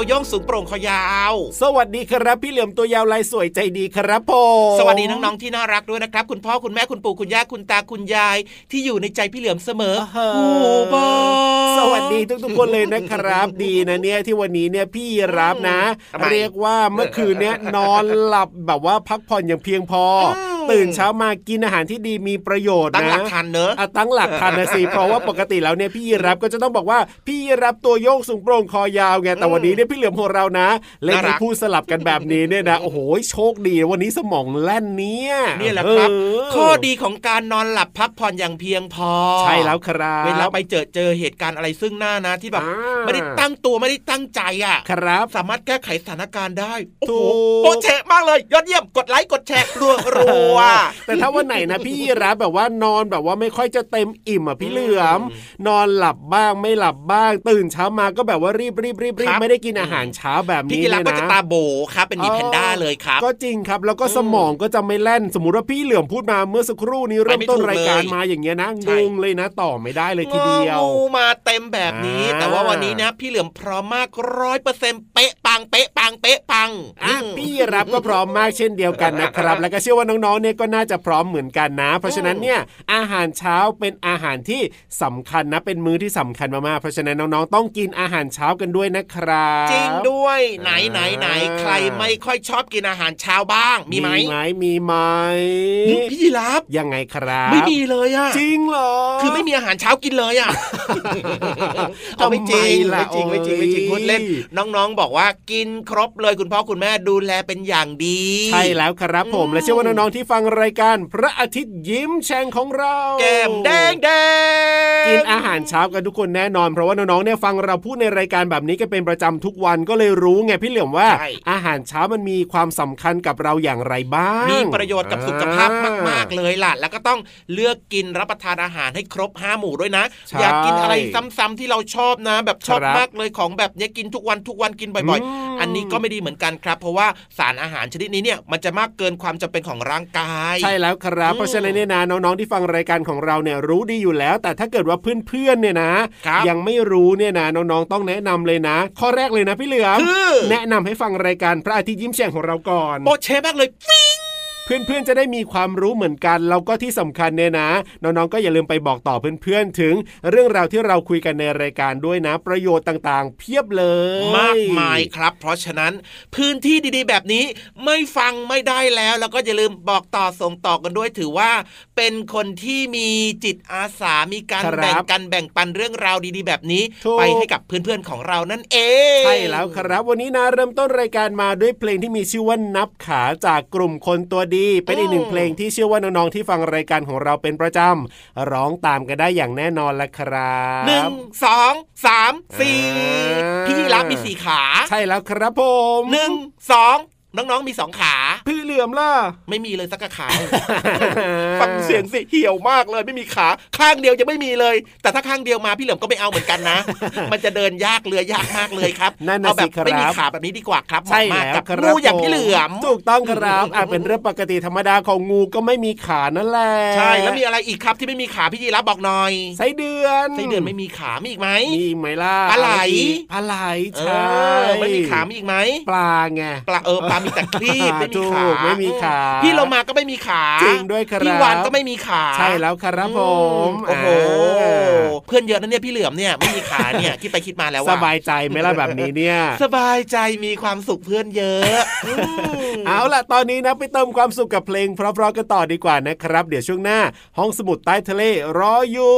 ตัวย่องสูงโปร่งคอยาว สวัสดีครับ พี่เหลือมตัวยาวลายสวยใจดีครับผมสวัสดีน้องๆที่น่ารักด้วยนะครับ คุณพ่อคุณแม่คุณปู่คุณย่าคุณตาคุณยาย ที่อยู่ในใจพี่เหลือมเสมอโอ้บอสวัสดีทุกๆคนเลยนะครับ ดีนะเนี่ยที่วันนี้เนี่ยพี่รับนะ เรียกว่าเมื่อคืนเนี้ยนอนหลับแบบว่าพักผ่อนอย่างเพียงพอ ตื่นเช้ามากินอาหารที่ดีมีประโยชน์นะตั้งหลักทันเนอะตั้งหลักทันนะสิเพราะว่าปกติแล้วเนี่ยพี่รับก็จะต้องบอกว่าพี่รับตัวโยกสูงโปร่งคอยาวไงแต่วันนี้เนี่ยพี่เหลือมของเรานะเล่นให้พูดสลับกันแบบนี้เนี่ยนะโอ้โหโชคดีวันนี้สมองแล่นเนี่ยนี่แหละครับ ข้อดีของการนอนหลับพักผ่อนอย่างเพียงพอ ใช่แล้วครับเวลาไปเจอเจอเหตุการณ์อะไรซึ่งหน้านะที่แบบไม่ได้ตั้งตัวไม่ได้ตั้งใจอะครับ สามารถแก้ไขสถานการณ์ได้โอ้โหโปเชะมากเลย ยอดเยี่ยมกดไลค์กดแชร์รัวรัวแต่ถ้าวันไหนนะพี่รับแบบว่านอนแบบว่าไม่ค่อยจะเต็มอิ่มอะพี่เหลือม นอนหลับบ้างไม่หลับบ้าง ตื่นเช้ามาก็แบบว่ารีบรีบรีบรีบไม่ได้กินอาหารเช้าแบบนี้เลยนะพี่ก็จะตาโบครับเป็นมีแพนด้าเลยครับก็จริงครับ แล้วก็สมองก็จะไม่แล่นสมมติว่าพี่เหลือมพูดมาเมื่อสักครู่นี้เริ่มต้นรายการมาอย่างเงี้ยนะงงเลยนะต่อไม่ได้เลยทีเดียวมาเต็มแบบนี้ แต่ว่าวันนี้นะพี่เหลือมพร้อมมากร้อยเปอร์เซ็นต์เป๊ะปังเป๊ะปังเป๊ะปังพี่รับก็พร้อมมากเช่นเดียวกันนะครับ แล้วก็เชื่อว่าน้องๆเนี่ยก็น่าจะพร้อมเหมือนกันนะ เพราะฉะนั้นเนี่ยอาหารเช้าเป็นอาหารที่สำคัญนะเป็นมื้อที่สำคัญมากๆเพราะฉะนั้นน้องๆต้องกินอาหารเช้ากันด้วยนะครับจริงด้วยไหนไหนไหนใครไม่ค่อยชอบกินอาหารเช้าบ้าง มีไหมมีไหมมีไหมพี่ยีรับยังไงครับไม่มีเลยอะจริงเหรอคือไม่มีอาหารเช้ากินเลยอะเอาไม่จริงไม่จริงไม่จริงไม่จริงพูดเล่น น้องๆบอกว่ากินครบเลยคุณพ่อคุณแม่ดูแลเป็นอย่างดี ใช่แล้วครับผม และเชื่อว่าน้องๆที่ฟังรายการพระอาทิตย์ยิ้มแฉ่งของเรา แก้มแดงแดงกินอาหารเช้ากันทุกคนแน่นอนเพราะว่าน้องๆเนี่ยฟังเราพูดในรายการแบบนี้กันเป็นประจำทุกวันก็เลยรู้ไงพี่เหลี่ยมว่าใช่อาหารเช้ามันมีความสำคัญกับเราอย่างไรบ้าง มีประโยชน์กับสุขภาพมาก ๆ เลยล่ะ แล้วก็ต้องเลือกกินรับประทานอาหารให้ครบห้าหมู่ด้วยนะใช่อยากกินอะไรซ้ำๆที่เราชอบนะ แบบชอบครับมากเลยของแบบเนี้ยกินทุกวันทุกวันกินบ่อยอืมๆอันนี้ก็ไม่ดีเหมือนกันครับ เพราะว่าสารอาหารชนิดนี้เนี่ยมันจะมากเกินความจำเป็นของร่างกายใช่แล้วครับอืมเพราะฉะนั้นเนี่ยนะน้องๆที่ฟังรายการของเราเนี่ยรู้ดีอยู่แล้ว แต่ถ้าเกิดว่าเพื่อนๆเนี่ยนะครับยังไม่รู้เนี่ยนะน้องๆต้องแนะนำเลยนะ ข้อแรกเลยนะพี่เหลือมคือแนะนำให้ฟังรายการพระอาทิตย์ยิ้มแฉ่งของเราก่อนโปรเชมากเลยฟิง เพื่อนๆจะได้มีความรู้เหมือนกันแล้วก็ที่สำคัญเนี่ยนะน้องๆก็อย่าลืมไปบอกต่อเพื่อนๆถึง เรื่องราวที่เราคุยกันในรายการด้วยนะ ประโยชน์ต่างๆ เพียบเลย มากมายครับ เพราะฉะนั้นพื้นที่ดีๆ แบบนี้ไม่ฟังไม่ได้แล้ว แล้วก็อย่าลืมบอกต่อส่งต่อกันด้วยถือว่า เป็นคนที่มีจิตอาสามีการครับแบ่งกันแบ่งปันเรื่องราวดีๆ แบบนี้ถูกไปให้กับเพื่อนๆของเรานั่นเองใช่แล้วครับ วันนี้นะเริ่มต้นรายการมาด้วยเพลงที่มีชื่อว่านับขาจากกลุ่มคนตัวดีเป็นอีกหนึ่งเพลงที่เชื่อว่าน้องๆที่ฟังรายการของเราเป็นประจำร้องตามกันได้อย่างแน่นอนละครับหนึ่งสองสามสี่อ่าพี่ยีรับมีสี่ขา ใช่แล้วครับผมหนึ่งสอง น้องๆมีสองขา พี่เหลือมล่ะ ไม่มีเลยสักขา ฟังเสียงสิเหี่ยวมากเลย ไม่มีขา ข้างเดียวยังไม่มีเลย แต่ถ้าข้างเดียวมาพี่เหลิมก็ไม่เอาเหมือนกันนะ มันจะเดินยากเรือยากมากเลยครับนั่นน่ะเอาแบบสิครับไม่มีขาแบบนี้ดีกว่าครับเหใช่มาะมากแล้วกับครับงูอย่างพี่เหลือมถูกต้องครับอะเป็นเรื่องปกติธรรมดาของงูก็ไม่มีขานั่นแหละใช่แล้วมีอะไรอีกครับที่ไม่มีขาพี่ยีรับบอกหน่อยไส้เดือนไส้เดือนไม่มีขามีอีกไหมมีอีกไหมล่ะปลาไหลอะรอีกปลาไหลเอใช่อไม่มีขามีอีกไหมปลาไงปลาเออปลามีแต่ครีบไม่มีถูขากไม่มีขาพี่เรามาก็ไม่มีขาจริงด้วยครับพี่วานก็ไม่มีขา ใช่แล้วครับผมโอ้โหอ่าเพื่อนเยอะนะเนี่ยพี่เหลือมเนี่ยไม่มีขาเนี่ยคิดไปคิดมาแล้วสว่าบายใจไหมล่ะแบบนี้เนี่ย สบายใจมีความสุขเพื่อนเยอะมเอาล่ะตอนนี้นะไปเติมความสุขกับเพลงเพราะๆกันต่อดีกว่านะครับ เดี๋ยวช่วงหน้า ห้องสมุดใต้ทะเลรออยู่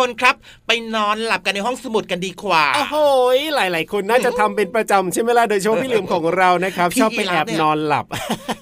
คนครับ ไปนอนหลับกันในห้องสมุดกันดีกว่า โอ้โหหลาย ๆ คนน่าจะทำเป็นประจำใช่ไหมล่ะโดยเฉพาะพี่เหลือมของเรานะครับพี่ชอบไปแอบยีราฟเนี่ยนอนหลับ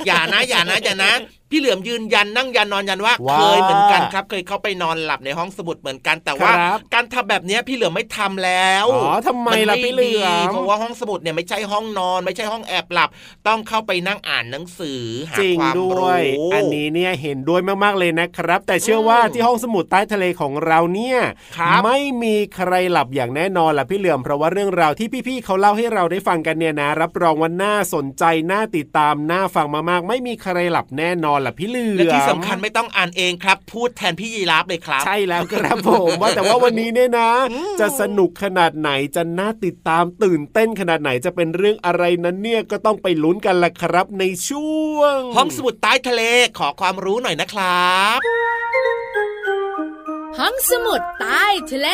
อย่านะอย่านะอย่านะพี่เหลือมยืนยันนั่งยันนอนยันว่าว่าเคยเหมือนกันครับ เคยเข้าไปนอนหลับในห้องสมุดเหมือนกันแต่ว่าครับการทำแบบเนี้ยพี่เหลือมไม่ทำแล้วอ๋อทำไมล่ะนพี่เหลือดีมเพราะว่าห้องสมุดเนี่ยไม่ใช่ห้องนอน ไม่ใช่ห้องแอบหลับ ต้องเข้าไปนั่งอ่านหนังสือหาจริงความด้รู้วยอันนี้เนี่ยเห็นด้วยมากๆเลยนะครับ แต่เชื่อว่าที่ห้องสมุดใต้ทะเลของเราเนี่ยครับไม่มีใครหลับอย่างแน่นอนล่ะพี่เหลือมเพราะว่าเรื่องราวที่พี่ๆเขาเล่าให้เราได้ฟังกันเนี่ยนะ รับรองว่าน่าสนใจน่าติดตามน่าฟังมากๆ ไม่มีใครหลับแน่นอนล่ะพี่เหลือมและที่สำคัญไม่ต้องอ่านเองครับ พูดแทนพี่ยีราฟเลยครับ ใช่แล้วครับผมว่าแต่ว่าวันนี้เนี่ยนะ จะสนุกขนาดไหนจะน่าติดตามตื่นเต้นขนาดไหนจะเป็นเรื่องอะไรนั้นเนี่ยก็ต้องไปลุ้นกันละครับในช่วง ห้องสมุดใต้ทะเลขอความรู้หน่อยนะครับ ห้องสมุดใต้ทะเล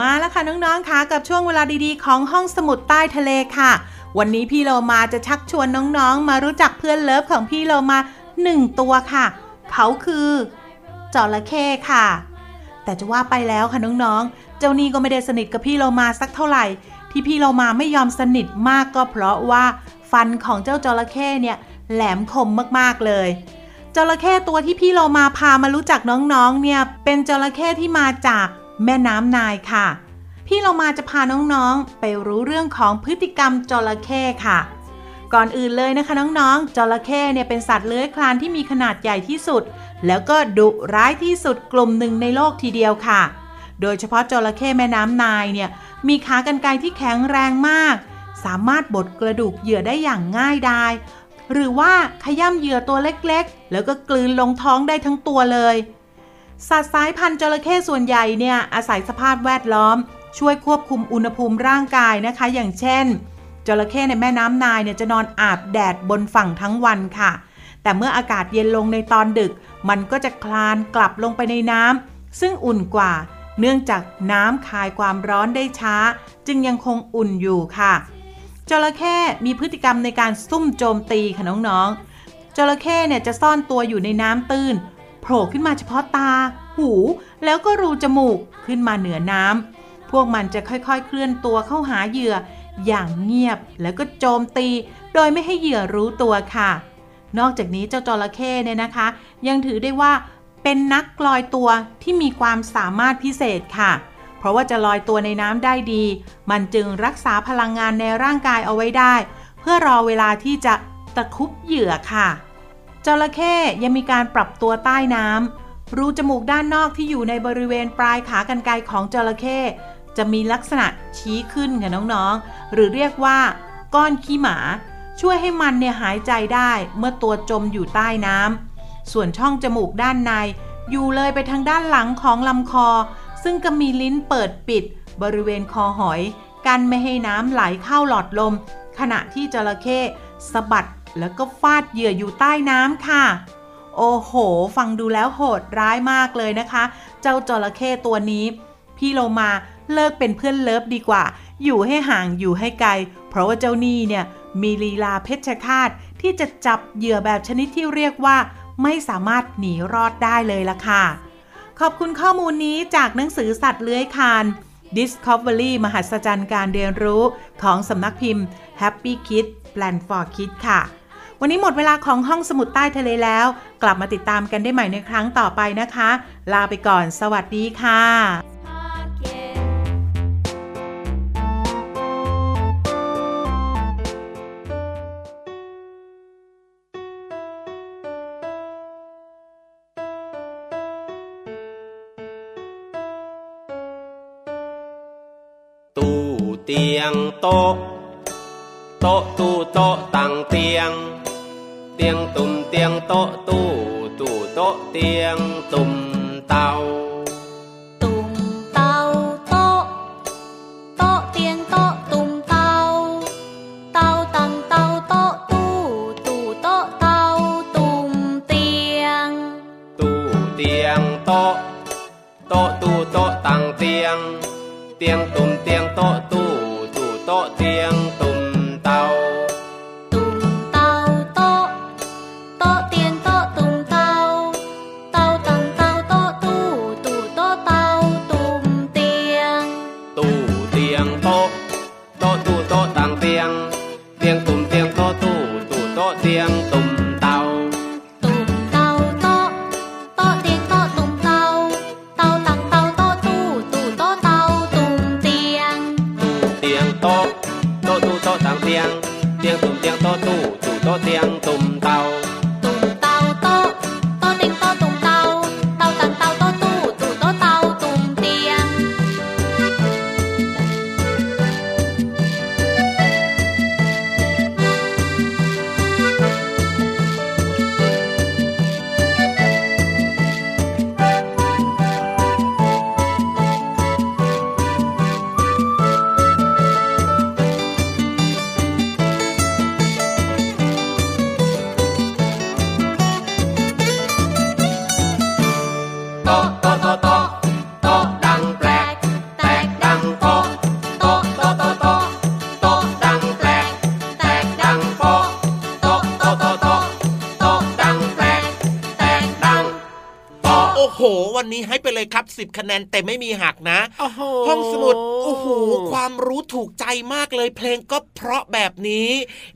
มาแล้วค่ะน้องๆค่ะกับช่วงเวลาดีๆ ของห้องสมุดใต้ทะเลค่ะ วันนี้พี่โลมาจะชักชวนน้องๆ มารู้จักเพื่อนเลิฟของพี่โลมาหนึ่งตัวค่ะ เขาคือจระเข้ค่ะ แต่จะว่าไปแล้วค่ะน้องๆ เจ้านี่ก็ไม่ได้สนิทกับพี่โลมาสักเท่าไหร่ ที่พี่โลมาไม่ยอมสนิทมากก็เพราะว่าฟันของเจ้าจระเข้เนี่ยแหลมคมมากๆเลยจระเข้ตัวที่พี่โลมาพามารู้จักน้องๆ เนี่ย เป็นจระเข้ที่มาจากแม่น้ำนายค่ะ พี่โลมาจะพาน้องๆ ไปรู้เรื่องของพฤติกรรมจระเข้ค่ะ ก่อนอื่นเลยนะคะน้องๆ จระเข้เนี่ยเป็นสัตว์เลื้อยคลานที่มีขนาดใหญ่ที่สุด แล้วก็ดุร้ายที่สุดกลุ่มหนึ่งในโลกทีเดียวค่ะ โดยเฉพาะจระเข้แม่น้ำนายเนี่ยมีขากรรไกรที่แข็งแรงมาก สามารถบดกระดูกเหยื่อได้อย่างง่ายดายหรือว่าขย้ำเหยื่อตัวเล็กๆ แล้วก็กลืนลงท้องได้ทั้งตัวเลย สัตว์สายพันธุ์จระเข้ส่วนใหญ่เนี่ยอาศัยสภาพแวดล้อม ช่วยควบคุมอุณหภูมิร่างกายนะคะ อย่างเช่น จระเข้ในแม่น้ำนายเนี่ยจะนอนอาบแดดบนฝั่งทั้งวันค่ะ แต่เมื่ออากาศเย็นลงในตอนดึก มันก็จะคลานกลับลงไปในน้ำซึ่งอุ่นกว่า เนื่องจากน้ำคายความร้อนได้ช้า จึงยังคงอุ่นอยู่ค่ะ จระเข้มีพฤติกรรมในการซุ่มโจมตีค่ะน้องๆจระเข้เนี่ยจะซ่อนตัวอยู่ในน้ำตื้นโผล่ขึ้นมาเฉพาะตา หู แล้วก็รูจมูกขึ้นมาเหนือน้ำ พวกมันจะค่อยๆ เคลื่อนตัวเข้าหาเหยื่อ อย่างเงียบแล้วก็โจมตี โดยไม่ให้เหยื่อรู้ตัวค่ะ นอกจากนี้เจ้าจระเข้เนี่ยนะคะ ยังถือได้ว่าเป็นนักลอยตัวที่มีความสามารถพิเศษค่ะ เพราะว่าจะลอยตัวในน้ำได้ดี มันจึงรักษาพลังงานในร่างกายเอาไว้ได้ เพื่อรอเวลาที่จะตะครุบเหยื่อค่ะจระเข้ยังมีการปรับตัวใต้น้ำรูจมูกด้านนอกที่อยู่ในบริเวณปลายขากรรไกรของจระเข้ จะมีลักษณะชี้ขึ้นค่ะน้องๆ หรือเรียกว่า ก้อนขี้หมา ช่วยให้มันเนี่ยหายใจได้เมื่อตัวจมอยู่ใต้น้ำส่วนช่องจมูกด้านใน อยู่เลยไปทางด้านหลังของลำคอ ซึ่งก็มีลิ้นเปิดปิด บริเวณคอหอย กันไม่ให้น้ำไหลเข้าหลอดลม ขณะที่จระเข้สะบัดแล้วก็ฟาดเหยื่ออยู่ใต้น้ำค่ะ โอ้โห ฟังดูแล้วโหดร้ายมากเลยนะคะ เจ้าจระเข้ตัวนี้ พี่โลมา เลิกเป็นเพื่อนเลิฟดีกว่า อยู่ให้ห่างอยู่ให้ไกล เพราะว่าเจ้านี่เนี่ยมีลีลาเพชฌฆาตที่จะจับเหยื่อแบบชนิดที่เรียกว่า ไม่สามารถหนีรอดได้เลยล่ะค่ะ ขอบคุณข้อมูลนี้จากหนังสือสัตว์เลื้อยคลาน Discovery มหัศจรรย์การเรียนรู้ของสำนักพิมพ์ Happy Kids Plan for Kids ค่ะ วันนี้หมดเวลาของห้องสมุดใต้ทะเลแล้ว กลับมาติดตามกันได้ใหม่ในครั้งต่อไปนะคะ ลาไปก่อน สวัสดีค่ะ ตียงโต๊ะโต๊ะตู้โต๊ะตังเตียง เตียงตุ่มเตียงโต๊ะตู้ตู้โต๊ะเตียงตุ่มเตา เตียงเตียงตุ่ม ห วันนี้ให้ไปเลยครับ 10 คะแนนเต็มไม่มีหักนะโอ้โหห้องสมุด โอ้โห ความรู้ถูกใจมากเลย เพลงก็เพราะแบบนี้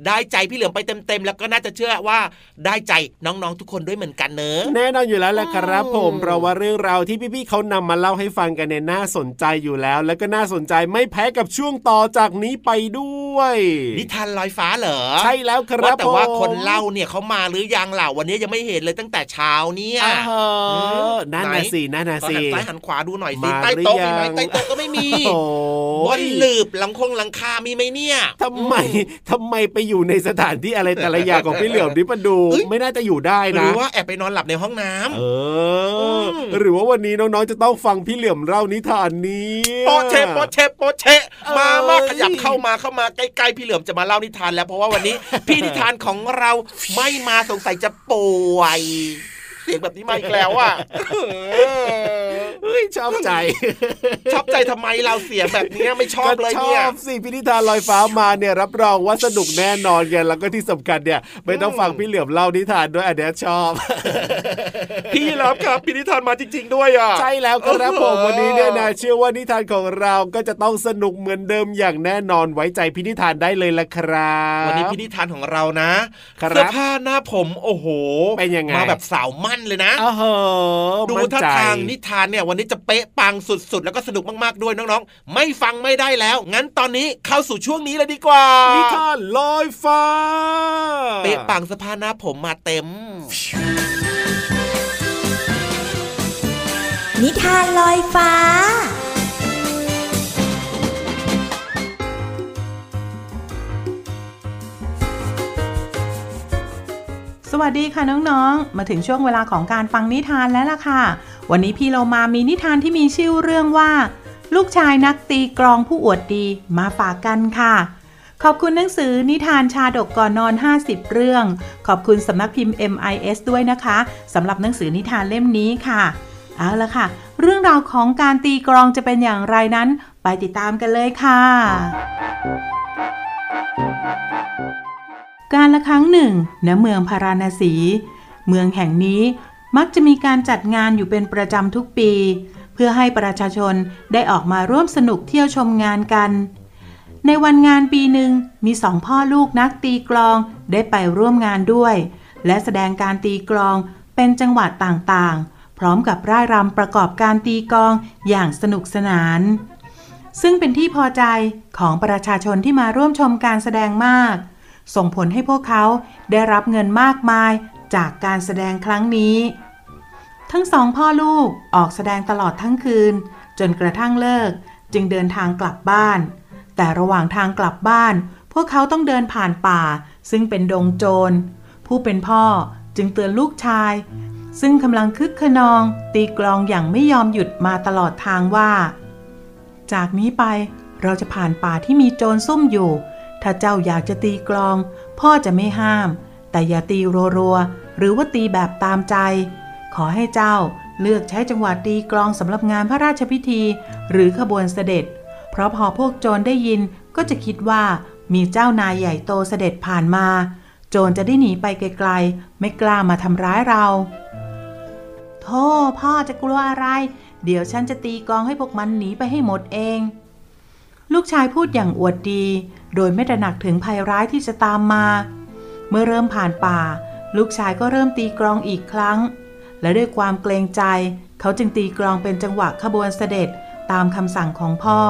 ได้ใจพี่เหลือมไปเต็มๆ แล้วก็น่าจะเชื่อว่าได้ใจน้องๆ ทุกคนด้วยเหมือนกันเนอะแน่นอนอยู่แล้วแหละครับอืมผมเพราะว่าเรื่องราวที่พี่ๆเขานำมาเล่าให้ฟังกันเนี่ยน่าสนใจอยู่แล้ว แล้วก็น่าสนใจไม่แพ้กับช่วงต่อจากนี้ไปด้วย นิทานลอยฟ้าเหรอ ใช่แล้วครัว่าบแต่ว่าผมคนเล่าเนี่ยเขามาหรือยังล่ะวันนี้ยังไม่เห็นเลยตั้งแต่เช้าเนี่ยอ่าฮะมนั่นไหน่ะสินั่นน่ะขอสิหันซ้ายหันขวาดูหน่อยสิมาใต้โต๊ะหรือมีไหมยังใต้โต๊ะก็ไม่มีโอ้บนยหลืบหลังคงหลังคามีไหมเนี่ยทำไมทำไมไปอยู่ในสถานที่อะไรแต่ละอย่างของพี่เหลือมนี่มาดูเอ้ยไม่น่าจะอยู่ได้หนะรือว่าแอบไปนอนหลับในห้องน้ำเออมหรือว่าวันนี้น้องๆจะต้องฟังพี่เหลือมเล่านิทานนี้โปะเชะโปะเชะโปะเชะเอ้ยมามาขยับเข้ามาเข้ามาใกล้ๆพี่เหลือมจะมาเล่านิทานแล้วเพราะว่าวันนี้พี่นิทานของเราไม่มาสงสัยจะป่วย เสียงแบบนี้มาอีกแล้วอะเฮ้ยชอบใจ ชอบใจทำไมเราเสียงแบบเนี้ยไม่ชอบเลยก็ชเนี่ยอบสิพินิธานลอยฟ้ามาเนี่ยรับรองว่าสนุกแน่นอนไงแล้วก็ที่สำคัญเนี่ย ไม่ต้องฟังพี่เหลือมเล่านิทานด้วยอันเนี้ยชอบ พี่รับครับพี่นิทานมาจริง ๆ ด้วยอะใช่แล้วครับผมวันนี้เนี่ยนะเชื่อว่านิทานของเราก็จะต้องสนุกเหมือนเดิมอย่างแน่นอนไว้ใจพินิธานได้เลยละครับวันนี้พี่นิทานของเรานะครับเสื้อผ้าหน้าผมโอ้โหเป็นยังไงมาแบบสาวมั่นเลยนะอ้าวเหรอดูมั่นท่าใจทางนิทานเนี่ย วันนี้จะเป๊ะปังสุดๆ แล้วก็สนุกมากๆด้วยน้องๆ ไม่ฟังไม่ได้แล้ว งั้นตอนนี้เข้าสู่ช่วงนี้เลยดีกว่า นิทานลอยฟ้า เป๊ะปังสภาหน้าผมมาเต็ม นิทานลอยฟ้า วัสดีค่ะน้องๆ มาถึงช่วงเวลาของการฟังนิทานแล้วล่ะค่ะ วันนี้พี่เรามามีนิทานที่มีชื่อเรื่องว่า ลูกชายนักตีกลองผู้อวดดีมาฝากกันค่ะ ขอบคุณหนังสือนิทานชาดกก่อนนอน 50 เรื่อง ขอบคุณสำนักพิมพ์ MIS ด้วยนะคะสำหรับหนังสือนิทานเล่มนี้ค่ะ เอาละค่ะ เรื่องราวของการตีกลองจะเป็นอย่างไรนั้น ไปติดตามกันเลยค่ะ การละครั้งหนึ่งณเมืองพาราณสี เมืองแห่งนี้มักจะมีการจัดงานอยู่เป็นประจำทุกปี เพื่อให้ประชาชนได้ออกมาร่วมสนุกเที่ยวชมงานกัน ในวันงานปีหนึ่งมีสองพ่อลูกนักตีกลองได้ไปร่วมงานด้วย และแสดงการตีกลองเป็นจังหวัดต่างๆ พร้อมกับร่ายรำประกอบการตีกลองอย่างสนุกสนาน ซึ่งเป็นที่พอใจของประชาชนที่มาร่วมชมการแสดงมาก ส่งผลให้พวกเขาได้รับเงินมากมายจากการแสดงครั้งนี้ ทั้งสองพ่อลูกออกแสดงตลอดทั้งคืน จนกระทั่งเลิกจึงเดินทางกลับบ้าน แต่ระหว่างทางกลับบ้าน พวกเขาต้องเดินผ่านป่า ซึ่งเป็นดงโจร ผู้เป็นพ่อจึงเตือนลูกชาย ซึ่งกำลังคึกขนอง ตีกลองอย่างไม่ยอมหยุดมาตลอดทางว่า จากนี้ไปเราจะผ่านป่าที่มีโจรซุ่มอยู่ ถ้าเจ้าอยากจะตีกลอง พ่อจะไม่ห้าม แต่อย่าตีรัวๆหรือว่าตีแบบตามใจ ขอให้เจ้าเลือกใช้จังหวะตีกลองสำหรับงานพระราชพิธี หรือขบวนเสด็จ เพราะพอพวกโจรได้ยินก็จะคิดว่ามีเจ้านายใหญ่โตเสด็จผ่านมา โจรจะได้หนีไปไกลๆ ไม่กล้ามาทำร้ายเราโธ่พ่อจะกลัวอะไร เดี๋ยวฉันจะตีกลองให้พวกมันหนีไปให้หมดเอง ลูกชายพูดอย่างอวดดี โดยไม่ตระหนักถึงภัยร้ายที่จะตามมา เมื่อเริ่มผ่านป่า ลูกชายก็เริ่มตีกลองอีกครั้ง และด้วยความเกรงใจ เขาจึงตีกลองเป็นจังหวะขบวนเสด็จตามคำสั่งของพ่อ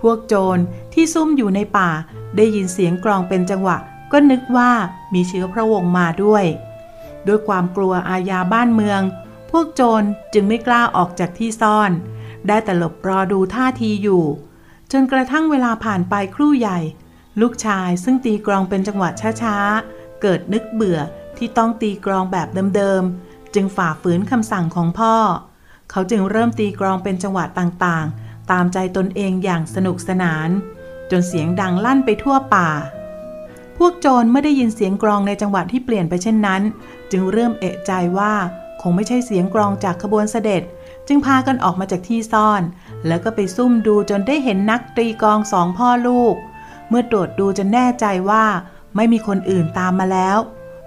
พวกโจรที่ซุ่มอยู่ในป่า ได้ยินเสียงกลองเป็นจังหวะ ก็นึกว่ามีเชื้อพระวงศ์มาด้วย ด้วยความกลัวอาญาบ้านเมือง พวกโจรจึงไม่กล้าออกจากที่ซ่อน ได้แต่หลบรอดูท่าทีอยู่ จนกระทั่งเวลาผ่านไปครู่ใหญ่ ลูกชายซึ่งตีกลองเป็นจังหวะช้าๆ เกิดนึกเบื่อที่ต้องตีกลองแบบเดิมๆ จึงฝ่าฝืนคำสั่งของพ่อ เขาจึงเริ่มตีกลองเป็นจังหวะต่างๆ ตามใจตนเองอย่างสนุกสนาน จนเสียงดังลั่นไปทั่วป่า พวกโจรเมื่อได้ยินเสียงกลองในจังหวะที่เปลี่ยนไปเช่นนั้น จึงเริ่มเอะใจว่าคงไม่ใช่เสียงกลองจากขบวนเสด็จ จึงพากันออกมาจากที่ซ่อน แล้วก็ไปซุ่มดูจนได้เห็นนักตีกองสองพ่อลูก เมื่อตรวจดูจนแน่ใจว่าไม่มีคนอื่นตามมาแล้ว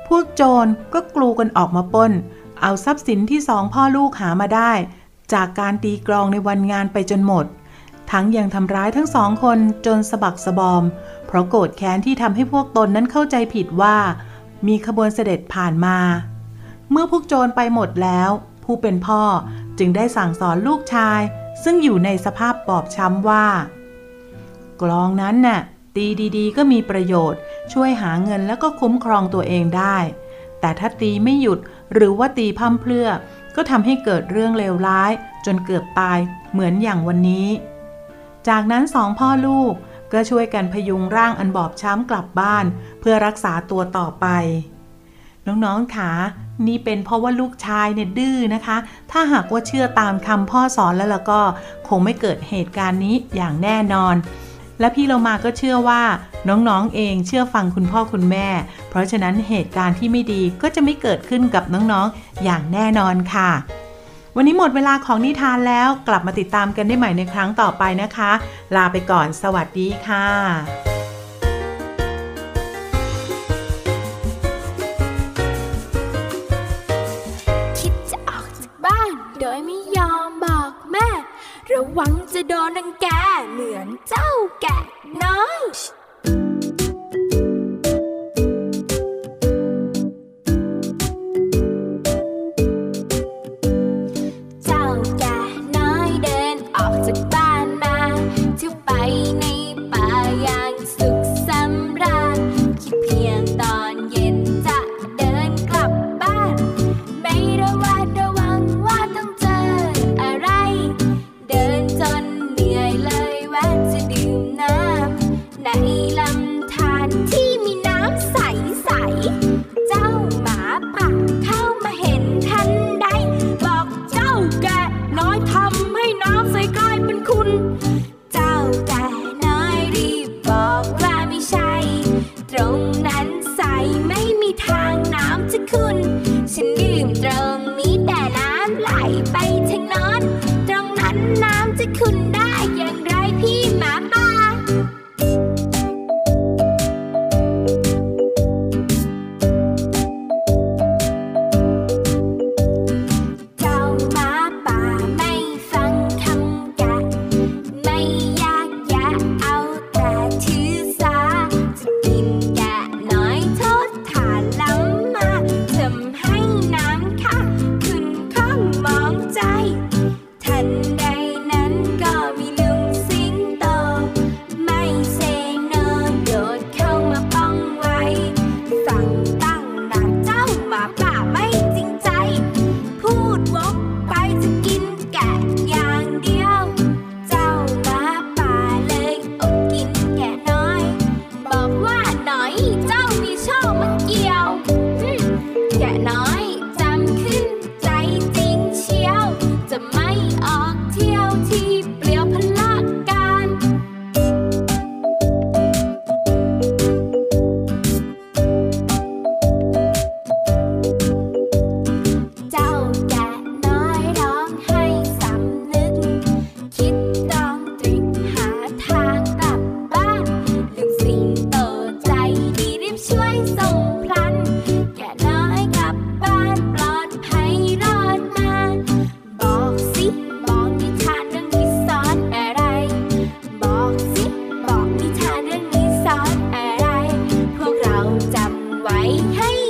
พวกโจรก็กลูกันออกมาปล้น เอาทรัพย์สินที่สองพ่อลูกหามาได้ จากการตีกลองในวันงานไปจนหมด ทั้งยังทำร้ายทั้งสองคนจนสะบักสะบอม เพราะโกรธแค้นที่ทำให้พวกตนนั้นเข้าใจผิดว่า มีขบวนเสด็จผ่านมา เมื่อพวกโจรไปหมดแล้ว ผู้เป็นพ่อจึงได้สั่งสอนลูกชาย ซึ่งอยู่ในสภาพบอบช้ำว่า กลองนั้นน่ะ ตีดีๆ ก็มีประโยชน์ ช่วยหาเงินแล้วก็คุ้มครองตัวเองได้ แต่ถ้าตีไม่หยุดหรือว่าตีพั่มเพลื่อ ก็ทำให้เกิดเรื่องเลวร้าย จนเกือบตายเหมือนอย่างวันนี้ จากนั้นสองพ่อลูกก็ช่วยกันพยุงร่างอันบอบช้ำกลับบ้าน เพื่อรักษาตัวต่อไป น้องๆค่ะ นี่เป็นเพราะว่าลูกชายเนี่ยดื้อนะคะ ถ้าหากว่าเชื่อตามคำพ่อสอนแล้วล้วก็คงไม่เกิดเหตุการณ์นี้อย่างแน่นอน และพี่เรามาก็เชื่อว่าน้องๆเองเชื่อฟังคุณพ่อคุณแม่ เพราะฉะนั้นเหตุการณ์ที่ไม่ดีก็จะไม่เกิดขึ้นกับน้องๆอย่างแน่นอนค่ะ วันนี้หมดเวลาของนิทานแล้วกลับมาติดตามกันได้ใหม่ในครั้งต่อไปนะคะ ลาไปก่อนสวัสดีค่ะ ระวังจะโดนังแกเหมือนเจ้าแกะน้อย 诶嘿。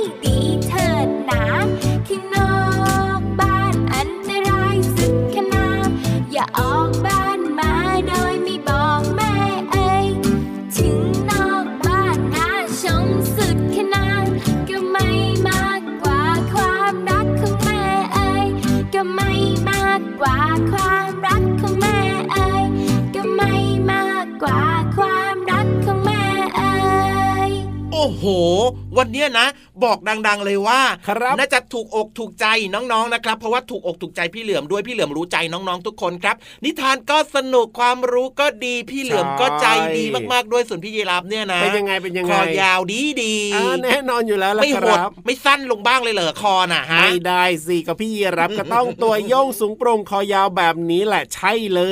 วันเนี้ยนะ บอกดัง ๆ เลยว่าครับน่าจะถูกอกถูกใจน้องๆนะครับ เพราะว่าถูกอกถูกใจพี่เหลือมด้วยพี่เหลือมรู้ใจน้องๆทุกคนครับ นิทานก็สนุกความรู้ก็ดีพี่เหลือมก็ใจดีมากๆด้วยส่วนพี่ยีราฟเนี่ยนะเป็นยังไงเป็นยังคไงอยาวดีดีอ่าแน่นอนอยู่แล้วล่ะไม่คหดรับไม่สั้นลงบ้างเลยเหรอคอน่ะฮะไม่ได้สิกับพี่ยีรับก็ต้องตัวโยงสูงโปร่งคอยาวแบบนี้แหละใช่เล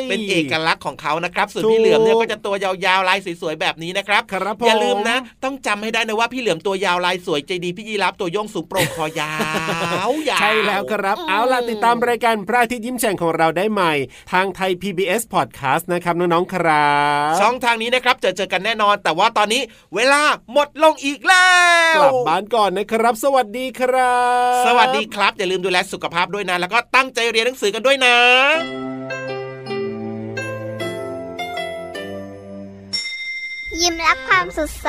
ย เป็นเอกลักษณ์ของเขานะครับ ส่วนถูกพี่เหลือมเนี่ยก็จะตัวยาวๆลายสวยๆแบบนี้นะครับครับผมอย่าลืมนะ ต้องจำให้ได้นะว่าพี่เหลือมตัวยาวลายสวยใจดีพี่ยีรับตัวโย่งสูงโปร่งคอยาวยาวใช่แล้วครับ เอาล่ะติดตามรายการพระอาทิตย์ยิ้มแฉ่งของเราได้ใหม่ ทางไทย PBS Podcast นะครับน้องๆครับช่องทางนี้นะครับเจอเจอกันแน่นอน แต่ว่าตอนนี้เวลาหมดลงอีกแล้วกลับบ้านก่อนนะครับ สวัสดีครับ สวัสดีครับอย่าลืมดูแลสุขภาพด้วยนะ แล้วก็ตั้งใจเรียนหนังสือกันด้วยนะยิ้มรับความสดใส